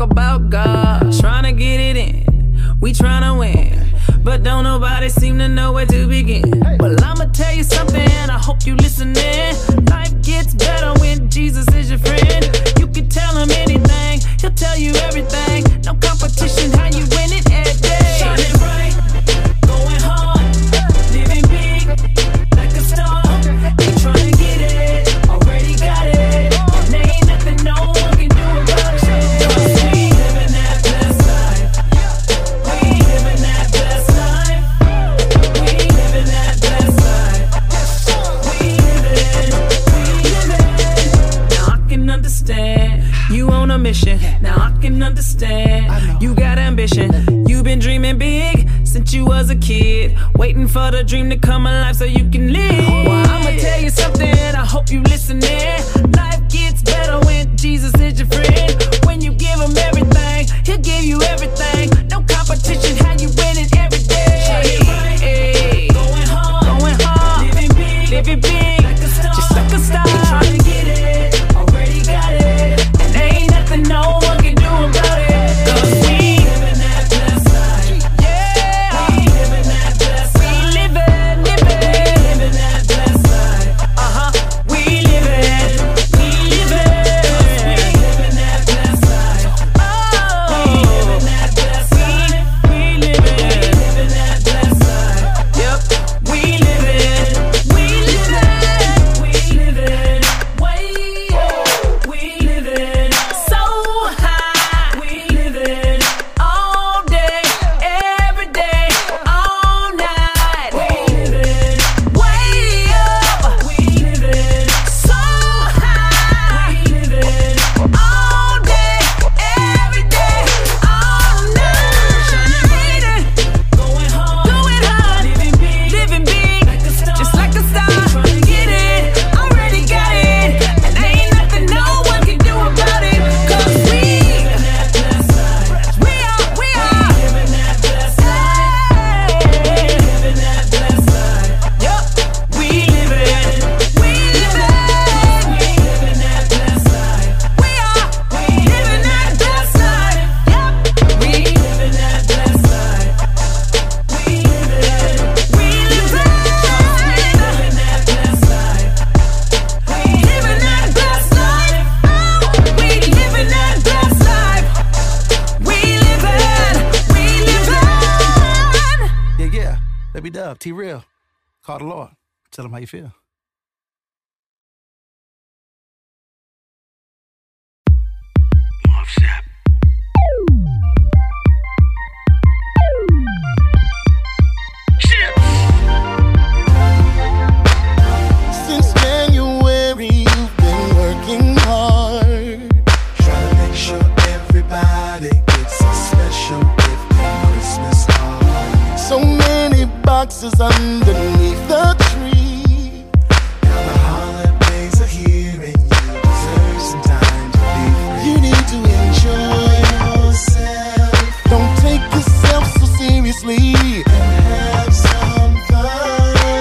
talk about God. Tryna get it in, we tryna win. But don't nobody seem to know where to begin.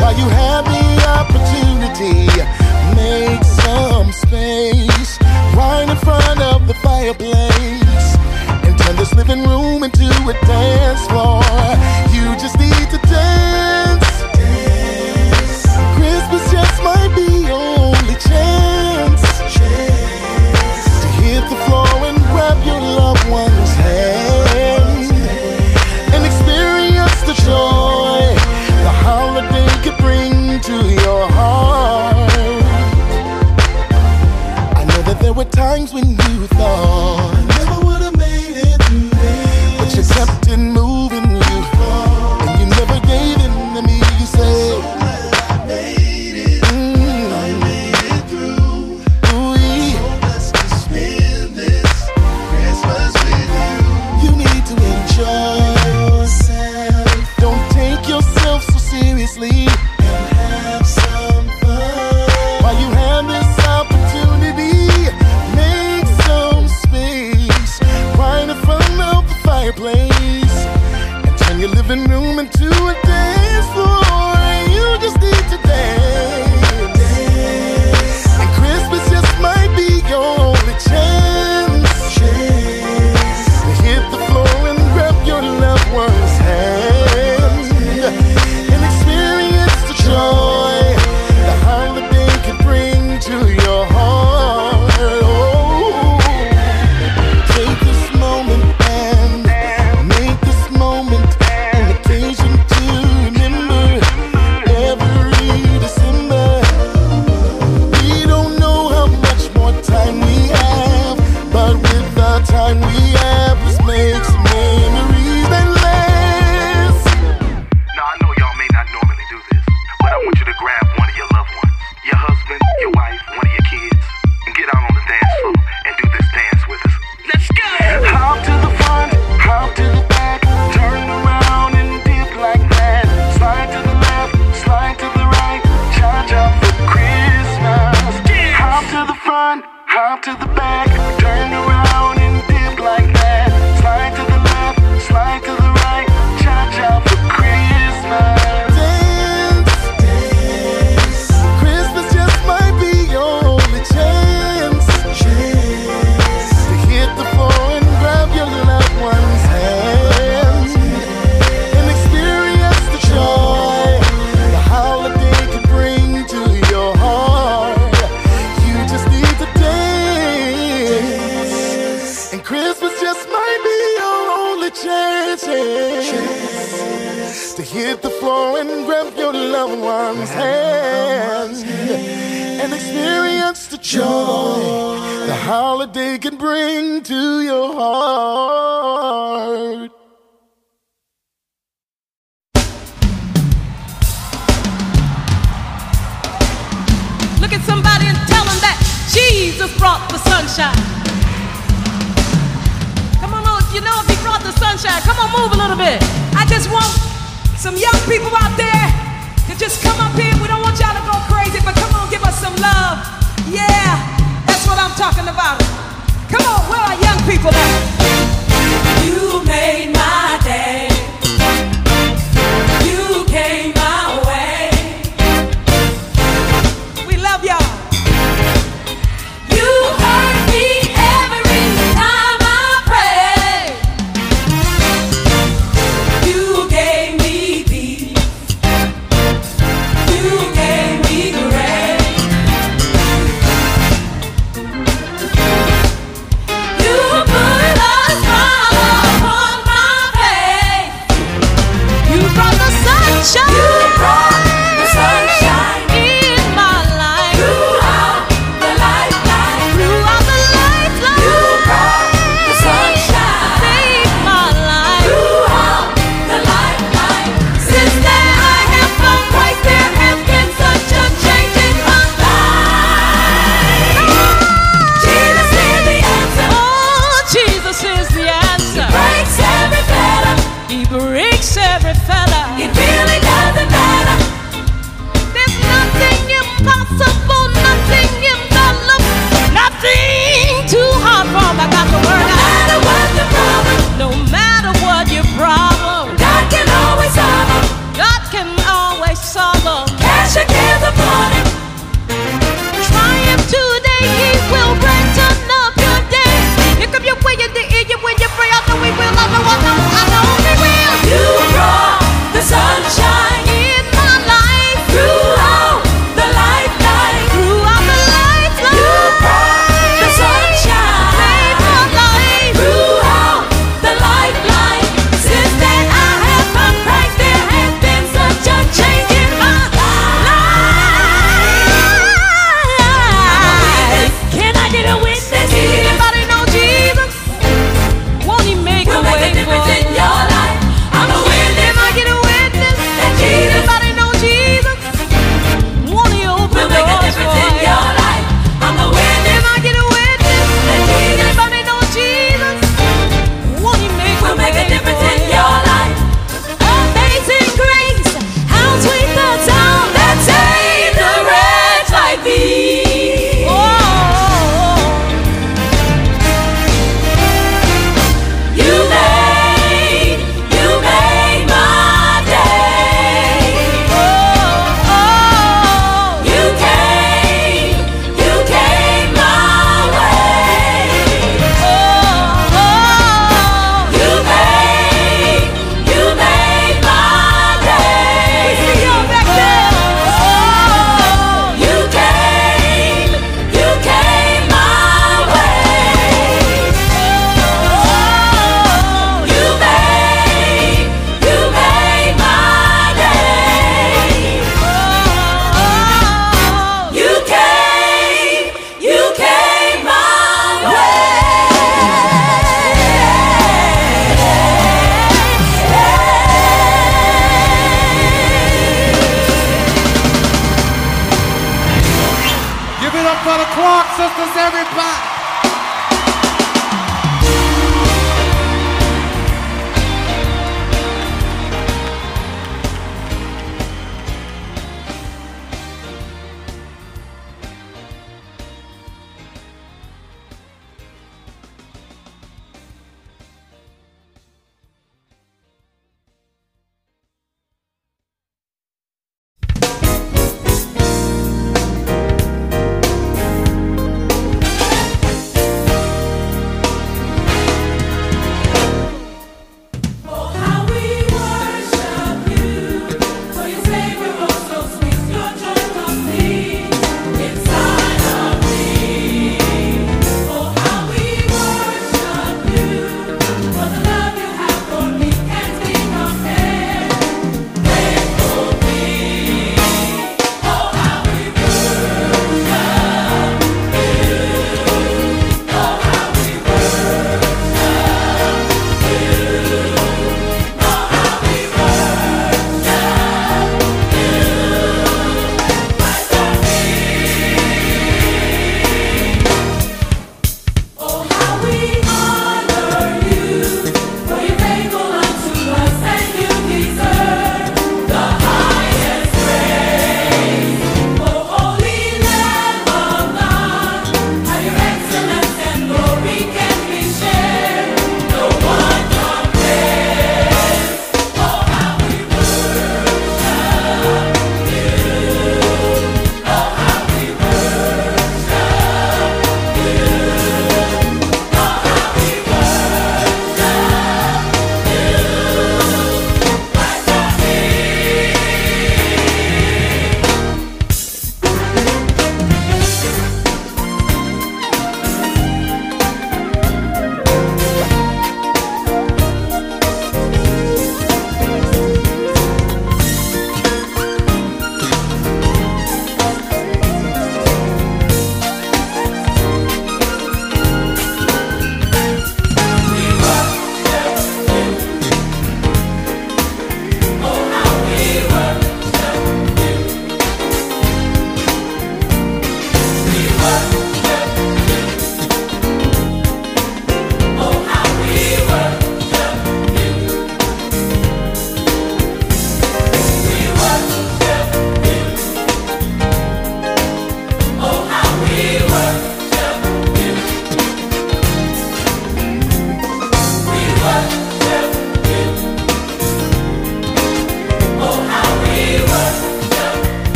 While you have the opportunity, make some space right in front of the fireplace and turn this living room into a dance floor. You just need times when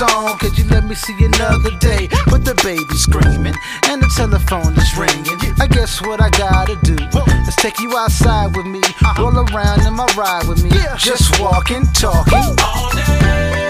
song, could you let me see another day? But the baby's screaming and the telephone is ringing. I guess what I gotta do is take you outside with me, roll around in my ride with me, just walking, talking all day.